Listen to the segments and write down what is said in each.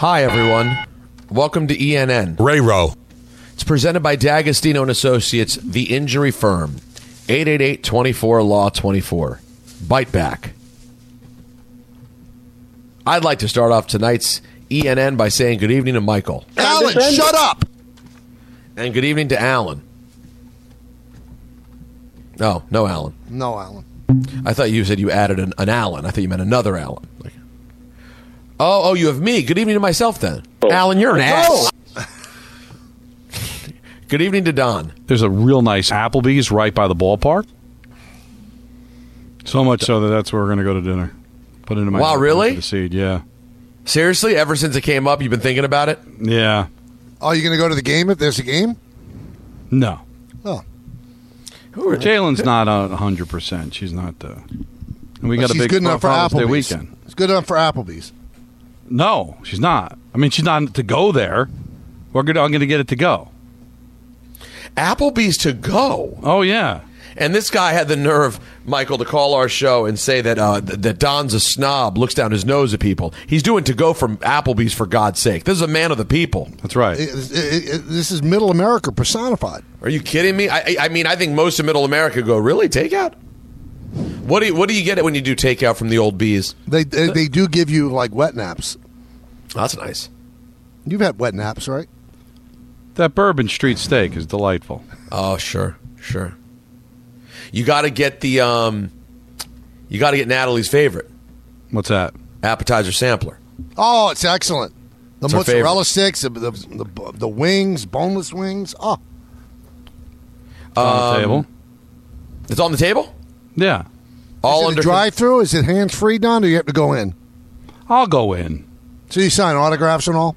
Hi, everyone. Welcome to ENN. Ray Rowe. It's presented by D'Agostino and Associates, the injury firm. 888-24-LAW-24. Bite back. I'd like to start off tonight's ENN by saying good evening to Michael. Alan, shut up. And good evening to Alan. No, no Alan. No, Alan. I thought you said you added an, an Alan. I thought you meant another Alan. Like- oh, oh, you have me. Good evening to myself then. Oh. Alan, you're an ass. Oh. Good evening to Don. There's a real nice Applebee's right by the ballpark. So much so that that's where we're going to go to dinner. Put it in my Wow, really? The seed, yeah, Seriously, ever since it came up, you've been thinking about it? yeah. Are you going to go to the game if there's a game? No, Oh. Jalen's not a hundred percent. She's not the. And we But got a she's big good enough for Father's Day Applebee's. weekend. It's good enough for Applebee's. No, she's not. I mean, she's not to go there. We're gonna, I'm going to get it to go. Applebee's to go. Oh yeah. And this guy had the nerve, Michael, to call our show and say that uh, th- that Don's a snob, looks down his nose at people. He's doing to go from Applebee's for God's sake. This is a man of the people. That's right. It- it- it- this is Middle America personified. Are you kidding me? I, I- I mean, I think most of Middle America go really takeout. What do you What do you get it when you do takeout from the old bees? They, they they do give you like wet naps. That's nice. You've had wet naps, right? That Bourbon Street steak is delightful. Oh, sure, sure. You got to get the um, you got to get Natalie's favorite What's that? appetizer sampler. Oh, it's excellent. The It's our mozzarella favorite. sticks, the, the, the, the wings, boneless wings. Oh, It's on the Um, table. It's on the table. Yeah, All it under drive-through? Is it hands-free, Don? Or you have to go in? I'll go in So you sign autographs and all?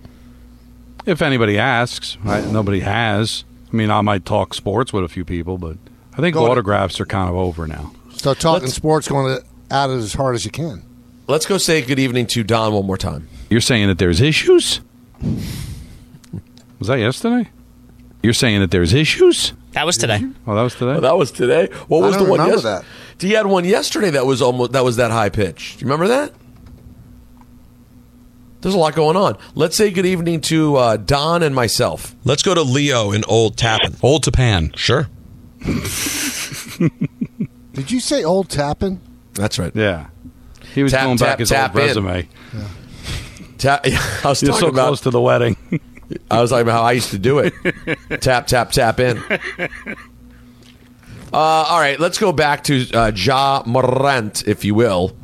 if anybody asks. I, nobody has. I mean, I might talk sports with a few people, but I think Go to- autographs are kind of over now. So talking Let's- sports, going to, at it as hard as you can. Let's go say good evening to Don one more time. You're saying that there's issues? Was that yesterday? You're saying that there's issues? That was today. Oh, that was today. Oh, that was today. What I was don't the one? remember yes- that. He had one yesterday that was almost that was that high pitch. Do you remember that? There's a lot going on. Let's say good evening to uh, Don and myself. Let's go to Leo in Old Tappan. Old Japan. Sure. Did you say old tapping? That's right. Yeah. He was Tap, going tap, back his tap old in. resume. Ta- I was You're talking so about. close to the wedding. I was talking about how I used to do it. tap, tap, tap in. Uh, all right, let's go back to uh, Ja Morant, if you will.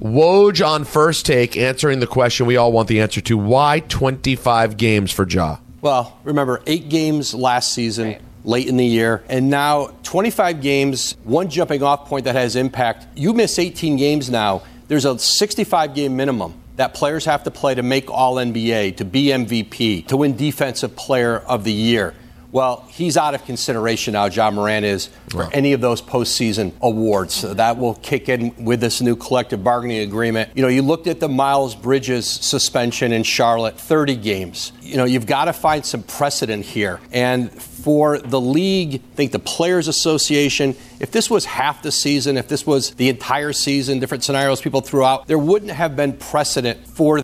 Woj on first take, answering the question we all want the answer to. Why 25 games for Ja? Well, remember, eight games last season, late in the year, and now 25 games, one jumping off point that has impact. You miss 18 games now, there's a 65 game minimum that players have to play to make All NBA, to be MVP, to win Defensive Player of the Year. Well, he's out of consideration now, Ja Morant is, for any of those postseason awards. So that will kick in with this new collective bargaining agreement. You know, you looked at the Miles Bridges suspension in Charlotte, 30 games. You know, you've got to find some precedent here. And for the league, I think the Players Association, if this was half the season, if this was the entire season, different scenarios people threw out, there wouldn't have been precedent for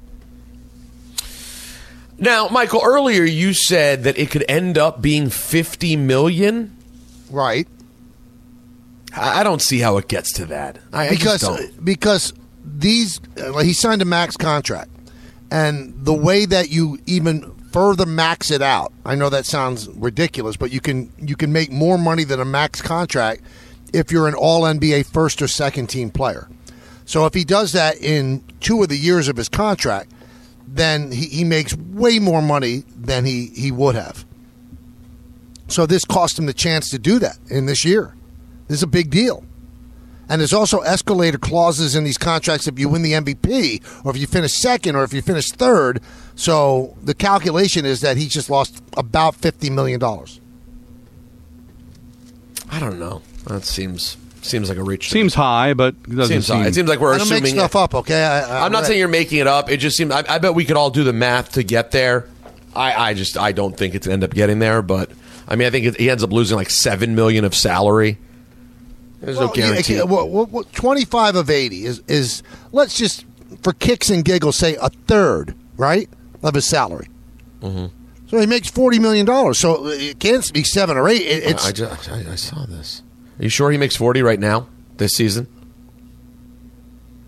Now, Michael, earlier you said that it could end up being 50 million. Right. I I don't see how it gets to that. I, I because don't. because these uh, he signed a max contract, and the way that you even further max it out, I know that sounds ridiculous, but you can you can make more money than a max contract if you're an All NBA first or second team player. So if he does that in two of the years of his contract, then he, he makes way more money than he, he would have. So this cost him the chance to do that in this year. This is a big deal. And there's also escalator clauses in these contracts if you win the MVP or if you finish second or if you finish third. So the calculation is that he just lost about $50 million. I don't know. That seems seems like a reach. to Seems high, but it doesn't seems seem. high. It seems like we're I don't make assuming. stuff up, okay? I, I, I'm not I- saying you're making it up. It just seems. I, I bet we could all do the math to get there. I, I just I don't think it's end up getting there. But I mean, I think it, he ends up losing like seven million of salary. There's no Well, yeah, guarantee. okay, well, well, well, 25 of 80 is, is, let's just, for kicks and giggles, say a third, right, of his salary. Mhm. So he makes $40 million. So it can't be seven or eight. It- It's, I, I, just, I, I saw this. Are you sure he makes forty right now this season?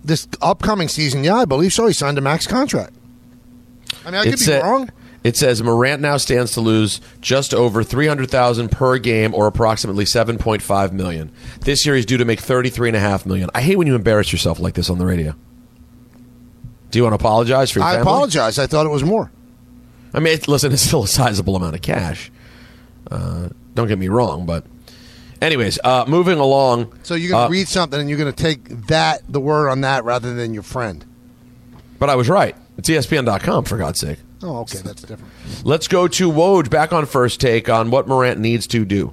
this upcoming season, yeah, I believe so. He signed a max contract. I mean, I could It be sa- wrong. It says Morant now stands to lose just over three hundred thousand per game, or approximately seven point five million. This year, he's due to make thirty three and a half million. I hate when you embarrass yourself like this on the radio. Do you want to apologize for your I family? apologize. I thought it was more. I mean, it, listen, it's still a sizable amount of cash. Uh, don't get me wrong, but anyways, uh, moving along. So you're going to uh, read something and you're going to take that, the word on that, rather than your friend. But I was right. It's ESPN.com for God's sake. Oh, okay, that's different. Let's go to Woj back on first take on what Morant needs to do.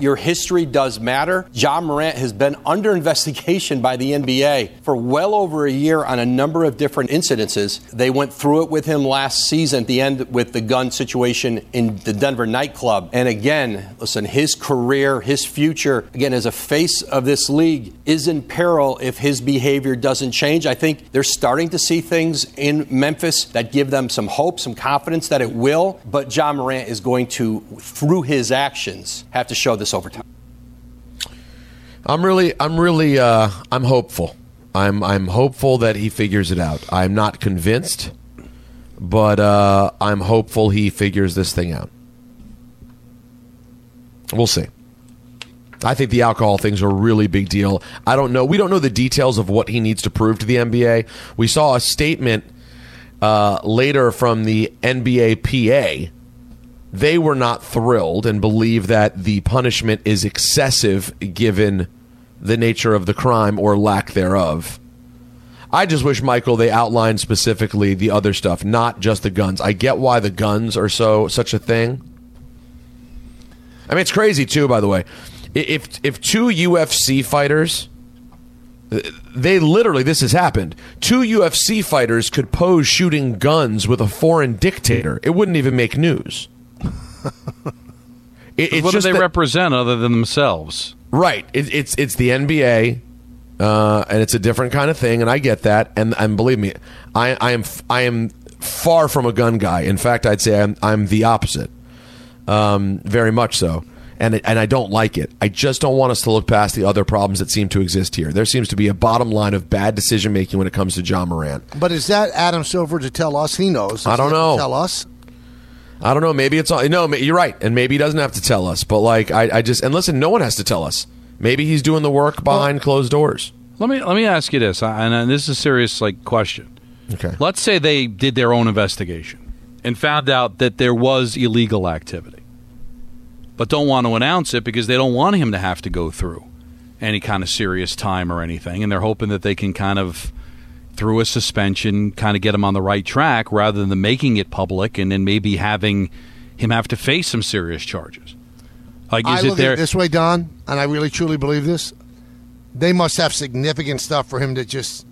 Your history does matter. Ja Morant has been under investigation by the NBA for well over a year on a number of different incidences. They went through it with him last season at the end with the gun situation in the Denver nightclub. And again, listen, his career, his future, again, as a face of this league, is in peril if his behavior doesn't change. I think they're starting to see things in Memphis that give them some hope, some confidence that it will. But Ja Morant is going to, through his actions, have to show this over time. I'm really, I'm really, uh, I'm hopeful. I'm, I'm hopeful that he figures it out. I'm not convinced, but uh, I'm hopeful he figures this thing out. We'll see. I think the alcohol thing's are a really big deal. I don't know. We don't know the details of what he needs to prove to the NBA. We saw a statement uh, later from the NBA PA. They were not thrilled and believe that the punishment is excessive given the nature of the crime or lack thereof. I just wish, Michael, they outlined specifically the other stuff, not just the guns. I get why the guns are so such a thing. I mean, it's crazy too. By the way, if if two UFC fighters, they literally this has happened. Two UFC fighters could pose shooting guns with a foreign dictator. It wouldn't even make news. It- it's what do they that- represent other than themselves? Right. It, it's it's the NBA, uh, and it's a different kind of thing, and I get that. And and believe me, I, I am f- I am far from a gun guy. In fact, I'd say I'm I'm the opposite, um, very much so. And it, and I don't like it. I just don't want us to look past the other problems that seem to exist here. There seems to be a bottom line of bad decision making when it comes to Ja Morant. But is that Adam Silver to tell us? He knows. I don't Does to know. Tell us. I don't know. Maybe it's all. No, you're right, and maybe he doesn't have to tell us. But like, I, I just and listen, no one has to tell us. Maybe he's doing the work behind closed doors. Let me let me ask you this, and uh, this is a serious like question. Okay. Let's say they did their own investigation and found out that there was illegal activity, but don't want to announce it because they don't want him to have to go through any kind of serious time or anything, and they're hoping that they can kind of through a suspension kind of get him on the right track rather than making it public and then maybe having him have to face some serious charges. Like, I look it there? at it this way, Don, and I really truly believe this. They must have significant stuff for him to just,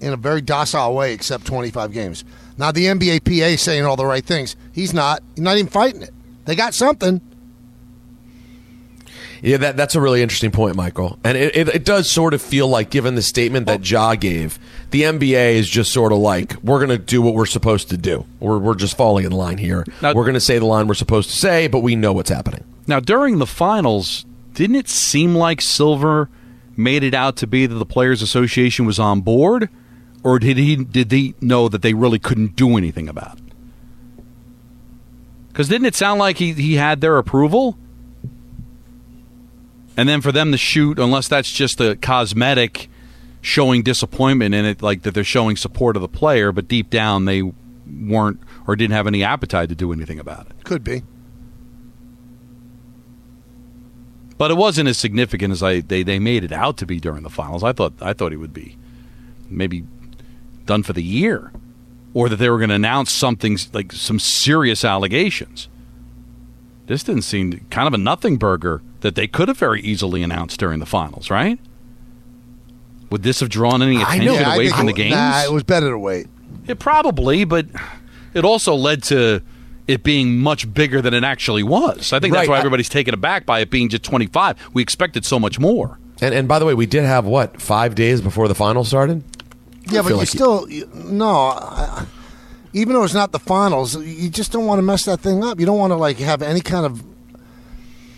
in a very docile way, accept 25 games. Now the NBA PA saying all the right things. He's not. He's not even fighting it. They got something. Yeah, that, that's a really interesting point, Michael. And it, it, it does sort of feel like, given the statement that oh. Ja gave, the NBA is just sort of like, we're going to do what we're supposed to do. We're, we're just falling in line here. we're going to say the line we're supposed to say, but we know what's happening. Now, during the finals, didn't it seem like Silver made it out to be that the Players Association was on board, or did he did he know that they really couldn't do anything about it? Because didn't it sound like he, he had their approval? And then for them to shoot, unless that's just a cosmetic showing disappointment in it, like that they're showing support of the player, but deep down they weren't or didn't have any appetite to do anything about it. Could be. But it wasn't as significant as I they, they made it out to be during the finals. I thought I thought he would be maybe done for the year, or that they were going to announce something like some serious allegations. This didn't seem kind of a nothing burger that they could have very easily announced during the finals, right? Would this have drawn any attention know. Away think from the it- games? Nah, it was better to wait. It probably, but it also led to it being much bigger than it actually was. I think that's Right. why I- everybody's taken aback by it being just 25. We expected so much more. And and by the way, we did have what five days before the final started. Yeah, I but you like still you- no. I, even though it's not the finals, you just don't want to mess that thing up. You don't want to like have any kind of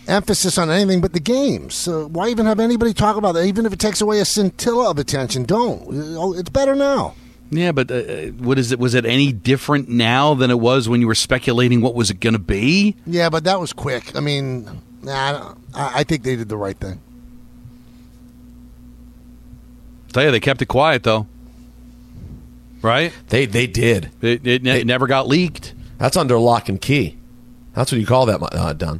emphasis on anything but the games. So why even have anybody talk about that? Even if it takes away a scintilla of attention, don't. Oh, It's better now. Yeah, but uh, what is it? Was it any different now than it was when you were speculating what was it going to be? Yeah, but that was quick. I mean, nah, I, don't- I I think they did the right thing. tell you, they kept it quiet though, right? They they did. It, it, ne- never got leaked. That's under lock and key. That's what you call that, uh, done.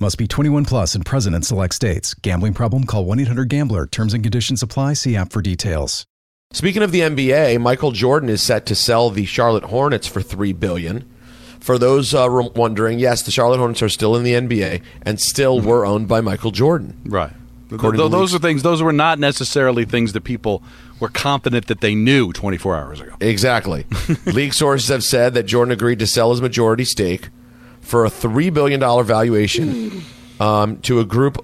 Must be 21 plus and present in select states. Gambling problem? Call 1 800 Gambler. Terms and conditions apply. See app for details. Speaking of the NBA, Michael Jordan is set to sell the Charlotte Hornets for three billion. For those uh, wondering, yes, the Charlotte Hornets are still in the NBA and still were owned by Michael Jordan. Right. According Th- to those leaks. are things. Those were not necessarily things that people were confident that they knew 24 hours ago. Exactly. League sources have said that Jordan agreed to sell his majority stake for a three billion dollar valuation um, to a group.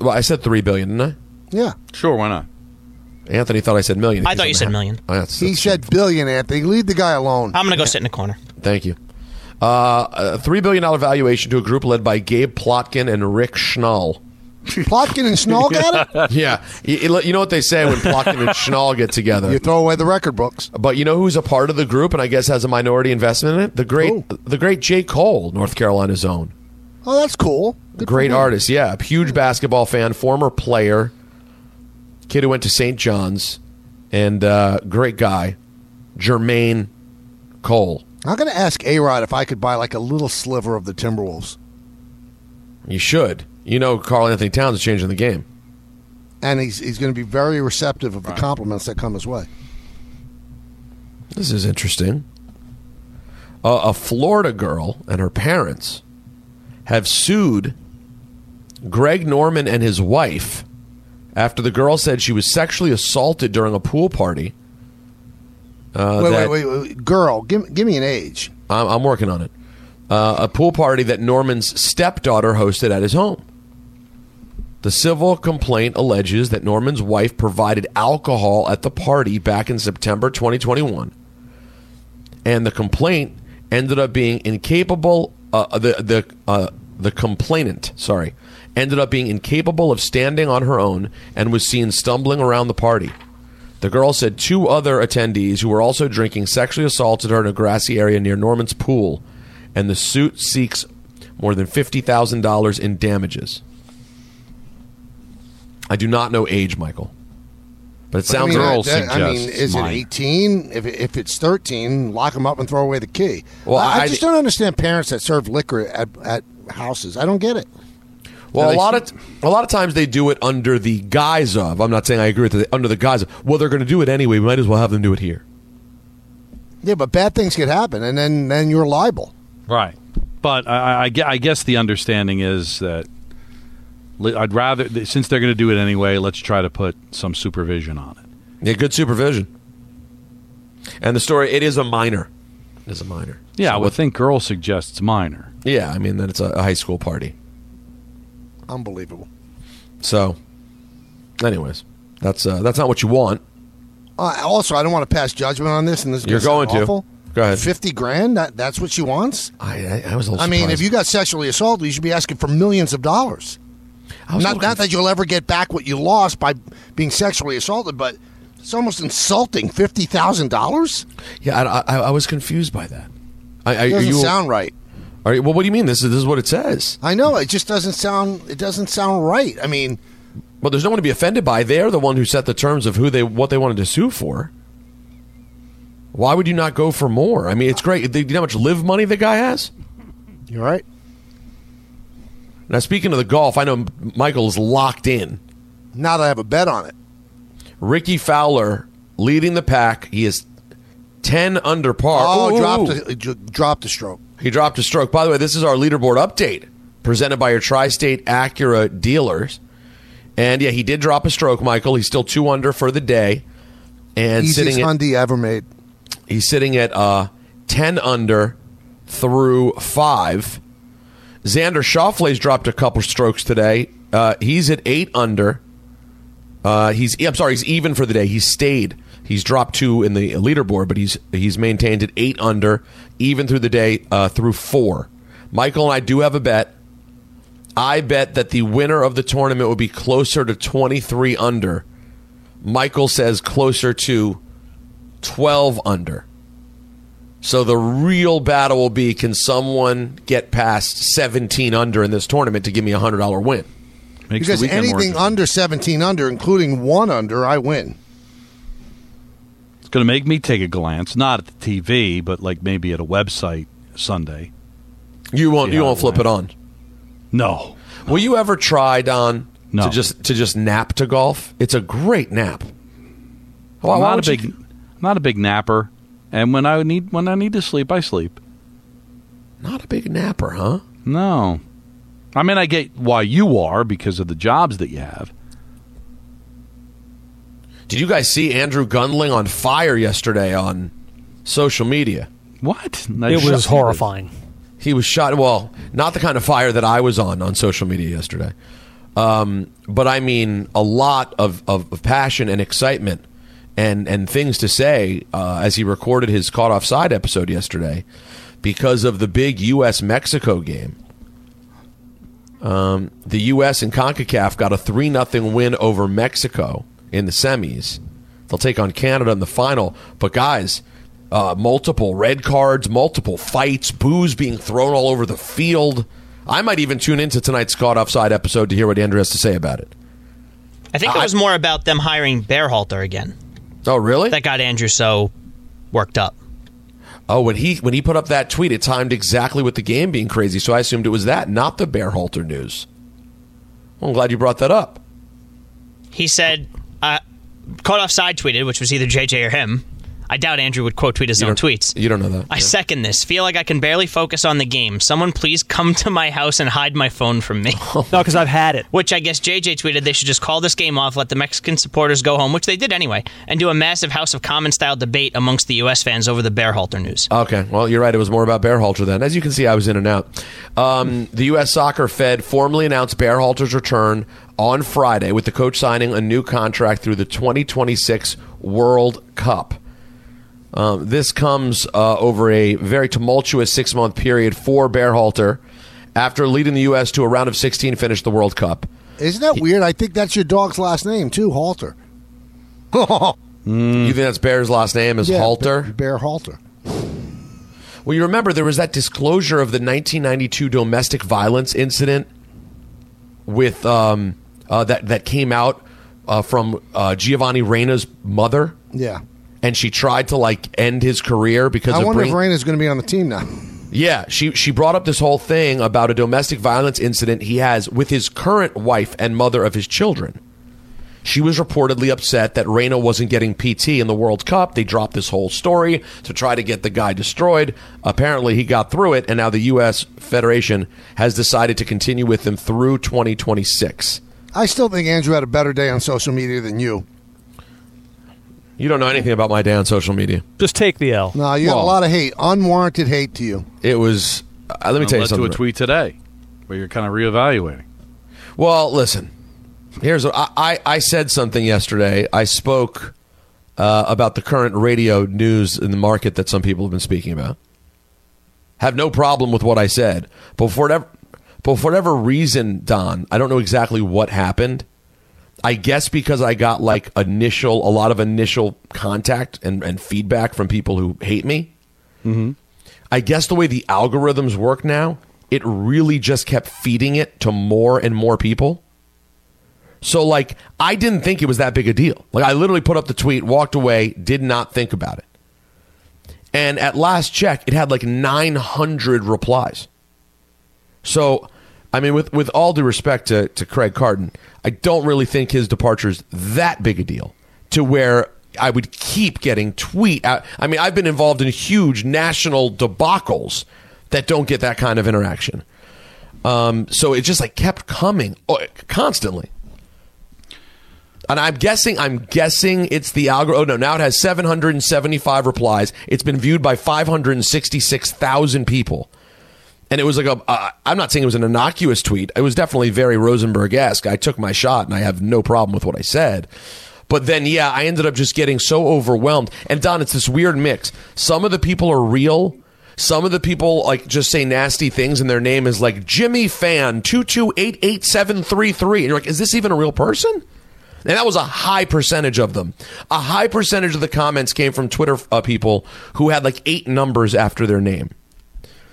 Well, I said three billion, didn't I? Yeah. Sure, why not? I? Anthony thought I said million. I thought you said million. Oh, that's- He that's- said billion, Anthony. Leave the guy alone. I'm going to go sit in the corner. Thank you. Uh, a three billion dollar valuation to a group led by Gabe Plotkin and Rick Schnall. Plotkin and Schnall got it? yeah, you, you know what they say when Plotkin and Schnall get together. You throw away the record books. But you know who's a part of the group and I guess has a minority investment in it? The great, the great J. Cole, North Carolina's own. Oh, that's cool. Good Great artist, yeah. A huge basketball fan, former player, kid who went to St. John's, and uh, great guy, Jermaine Cole. I'm going to ask A Rod if I could buy like a little sliver of the Timberwolves. You should. You know, Karl-Anthony Towns is changing the game. And he's, he's going to be very receptive of the compliments that come his way. This is interesting. Uh, a Florida girl and her parents have sued Greg Norman and his wife after the girl said she was sexually assaulted during a pool party. Uh, wait, that- wait, wait, wait. Girl, give, give me an age. I'm, I'm working on it. Uh, a pool party that Norman's stepdaughter hosted at his home. The civil complaint alleges that Norman's wife provided alcohol at the party back in September 2021, and the complaint ended up being incapable. Uh, the the uh, the complainant, sorry, ended up being incapable of standing on her own and was seen stumbling around the party. The girl said two other attendees who were also drinking sexually assaulted her in a grassy area near Norman's pool, and the suit seeks more than fifty thousand dollars in damages. I do not know age, Michael, but it sounds I mean, Girl that- I mean, suggests is it 18? If, if it's 13, lock them up and throw away the key. Well, I, I I- just don't understand parents that serve liquor at, at houses. I don't get it. Well, a they lot of a lot of times they do it under the guise of. I'm not saying I agree with it. Under the guise of, well, they're going to do it anyway. We might as well have them do it here. Yeah, but bad things could happen, and then, then you're liable. Right. But I, I- I guess the understanding is that li- I'd rather, since they're going to do it anyway, let's try to put some supervision on it. Yeah, good supervision. And the story, it is a minor. It is a minor. Yeah, So I would what- think girl suggests minor. Yeah, I mean that it's a, a high school party. Unbelievable. So, anyways, that's uh, that's not what you want. Uh, also, I don't want to pass judgment on this, and this You're gonna to. awful. Go ahead. Fifty grand? That, that's what she wants? I, I, I was. A little I mean, if you got sexually assaulted, you should be asking for millions of dollars. Not, not that you'll ever get back what you lost by being sexually assaulted, but it's almost insulting. Fifty thousand dollars. Yeah, I, I, I was confused by that. I, I, Doesn't you, sound right. Are you, well, what do you mean? This is this is what it says. I know it just doesn't sound. It doesn't sound right. I mean, Well, there's no one to be offended by. They're the one who set the terms of who they what they wanted to sue for. Why would you not go for more? I mean, it's great. Do you know how much live money the guy has? you're right. Now, speaking of the golf, I know Michael is locked in. Now that I have a bet on it. Rickie Fowler leading the pack. He is ten under par. Oh, Ooh, dropped a, dropped a stroke. He dropped a stroke. By the way, this is our leaderboard update presented by your Tri-State Acura dealers. And yeah, he did drop a stroke, Michael. He's still two under for the day, and Easiest sitting at, Hyundai ever made. he's sitting at uh, ten under through five. Xander Schauffele's dropped a couple strokes today. Uh, he's at eight under. Uh, he's I'm sorry, he's even for the day. He's stayed. He's dropped two in the leaderboard, but he's he's maintained at eight under, even through the day uh, through four. Michael and I do have a bet. I bet that the winner of the tournament will be closer to 23 under. Michael says closer to 12 under. So the real battle will be can someone get past 17 under in this tournament to give me a $100 win? Makes because the weekend more anything under 17 under, including one under, I win. It's going to make me take a glance, not at the TV, but like maybe at a website Sunday. You won't See you won't flip it on. No. Will you ever try Don No. to just to just nap to golf? It's a great nap. Why- I'm not a would you- big, I'm not a big napper, and when I need when I need to sleep, I sleep. Not a big napper, huh? No, I mean I get why you are because of the jobs that you have. Did you guys see Andrew Gundling on fire yesterday on social media? What? It was horrifying. He was shot. Well, not the kind of fire that I was on on social media yesterday, um, but I mean a lot of, of, of passion and excitement and and things to say uh, as he recorded his caught offside episode yesterday because of the big U.S. Mexico game. Um, the U.S. and Concacaf got a three 0 win over Mexico in the semis. They'll take on Canada in the final. But guys, uh, multiple red cards, multiple fights, booze being thrown all over the field. I might even tune into tonight's caught offside episode to hear what Andrew has to say about it. I think it was more about them hiring Berhalter again. Oh, really? That got Andrew so worked up. Oh, when he when he put up that tweet, it timed exactly with the game being crazy. So I assumed it was that, not the Berhalter news. Well, I'm glad you brought that up. He said, uh, caught offside tweeted, which was either JJ or him. I doubt Andrew would quote tweet his You own tweets. You don't know that. I second this. Feel like I can barely focus on the game. Someone please come to my house and hide my phone from me. No, because I've had it. Which I guess JJ tweeted they should just call this game off, let the Mexican supporters go home, which they did anyway, and do a massive House of Commons style debate amongst the U.S. fans over the Berhalter news. Okay, well, you're right. It was more about Berhalter then. As you can see, I was in and out. Um, the U.S. Soccer Fed formally announced Berhalter's return on Friday, with the coach signing a new contract through the 2026 World Cup. Um, this comes uh, over a very tumultuous six month period for Berhalter after leading the U.S. to a round of 16 finish the World Cup. Isn't that weird? I think that's your dog's last name too, Halter. You think that's Bear's last name is Yeah, Halter? Bear, Bear Halter. Well, you remember there was that disclosure of the 1992 domestic violence incident with um, uh, that that came out uh, from uh, Giovanni Reyna's mother, Yeah. And she tried to like end his career because I of wonder bring- if Reyna's going to be on the team now. yeah, she she brought up this whole thing about a domestic violence incident he has with his current wife and mother of his children. She was reportedly upset that Reyna wasn't getting PT in the World Cup. They dropped this whole story to try to get the guy destroyed. Apparently, he got through it, and now the U.S. Federation has decided to continue with him through 2026. I still think Andrew had a better day on social media than you. You don't know anything about my day on social media. Just take the L. No, you got a lot of hate, unwarranted hate to you. It was. Uh, let me tell you led something. to a tweet today where you're kind of reevaluating. Well, listen. Here's what I, I, I said something yesterday. I spoke uh, about the current radio news in the market that some people have been speaking about. Have no problem with what I said, but for whatever But for whatever reason, Don, I don't know exactly what happened. I guess because I got like initial, a lot of initial contact and, and feedback from people who hate me. Mm-hmm. I guess the way the algorithms work now, it really just kept feeding it to more and more people. So, like, I didn't think it was that big a deal. Like, I literally put up the tweet, walked away, did not think about it. And at last check, it had like 900 replies. So, I mean, with, with all due respect to, to Craig Carton, I don't really think his departure is that big a deal to where I would keep getting tweet. I, I mean, I've been involved in huge national debacles that don't get that kind of interaction. Um, so it just like kept coming oh, constantly. And I'm guessing, I'm guessing it's the algorithm. Oh no, now it has 775 replies. It's been viewed by 566,000 people. And it was like a, I'm not saying it was an innocuous tweet. It was definitely very Rosenberg esque. I took my shot and I have no problem with what I said. But then, yeah, I ended up just getting so overwhelmed. And Don, it's this weird mix. Some of the people are real. Some of the people like just say nasty things, and their name is like Jimmy Fan two two eight eight seven three three, and you're like, is this even a real person? And that was a high percentage of them. A high percentage of the comments came from Twitter uh, people who had like eight numbers after their name.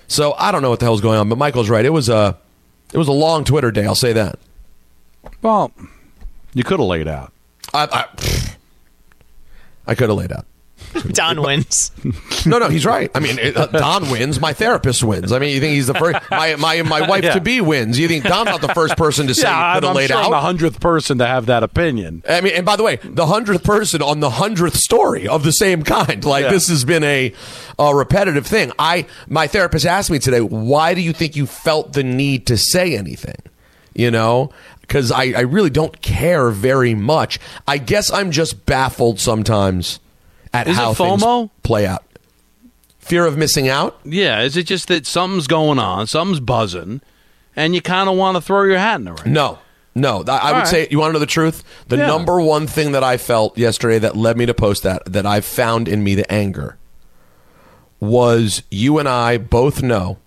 So I don't know what the hell's going on, but Michael's right. It was a it was a long Twitter day. I'll say that. Well, you could have laid out. I I, I could have laid out. Don wins. No, no, he's right. I mean, uh, Don wins. My therapist wins. I mean, you think he's the first? My my my wife Yeah. to be wins. You think Don's not the first person to say yeah, he could I'm have laid sure I'm the hundredth person to have that opinion. I mean, and by the way, the hundredth person on the hundredth story of the same kind. Like Yeah. this has been a, a repetitive thing. I my therapist asked me today, why do you think you felt the need to say anything? You know, because I, I really don't care very much. I guess I'm just baffled sometimes at Is it how things FOMO? play out. Fear of missing out. Yeah, is it just that something's going on, something's buzzing, and you kind of want to throw your hat in the ring? No, no. I, I would right. say you want to know the truth. The Yeah. number one thing that I felt yesterday that led me to post that that I found in me the anger was you and I both know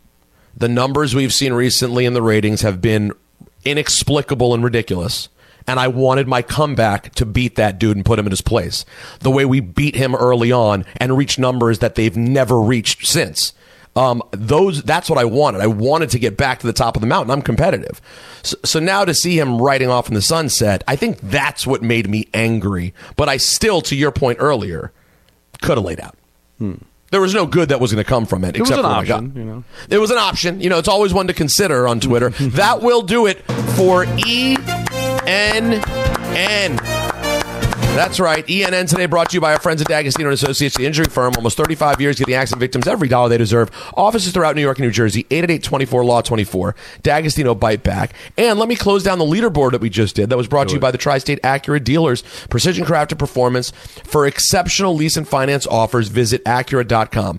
the numbers we've seen recently in the ratings have been inexplicable and ridiculous. And I wanted my comeback to beat that dude and put him in his place. The way we beat him early on and reach numbers that they've never reached since. Um, those that's what I wanted. I wanted to get back to the top of the mountain. I'm competitive. So, so now to see him riding off in the sunset, I think that's what made me angry. But I still, to your point earlier, could have laid out. There was no good that was going to come from it, It was except an for option, you know. It was an option. You know, it's always one to consider on Twitter. that will do it for E N N. That's right. ENN today brought to you by our friends at D'Agostino and Associates, the injury firm. Almost 35 years getting accident victims every dollar they deserve. Offices throughout New York and New Jersey. 888-24 Law 24. D'Agostino Bite Back. And let me close down the leaderboard that we just did. That was brought to you by the Tri-State Acura dealers. Precision crafted performance for exceptional lease and finance offers. Visit Acura.com.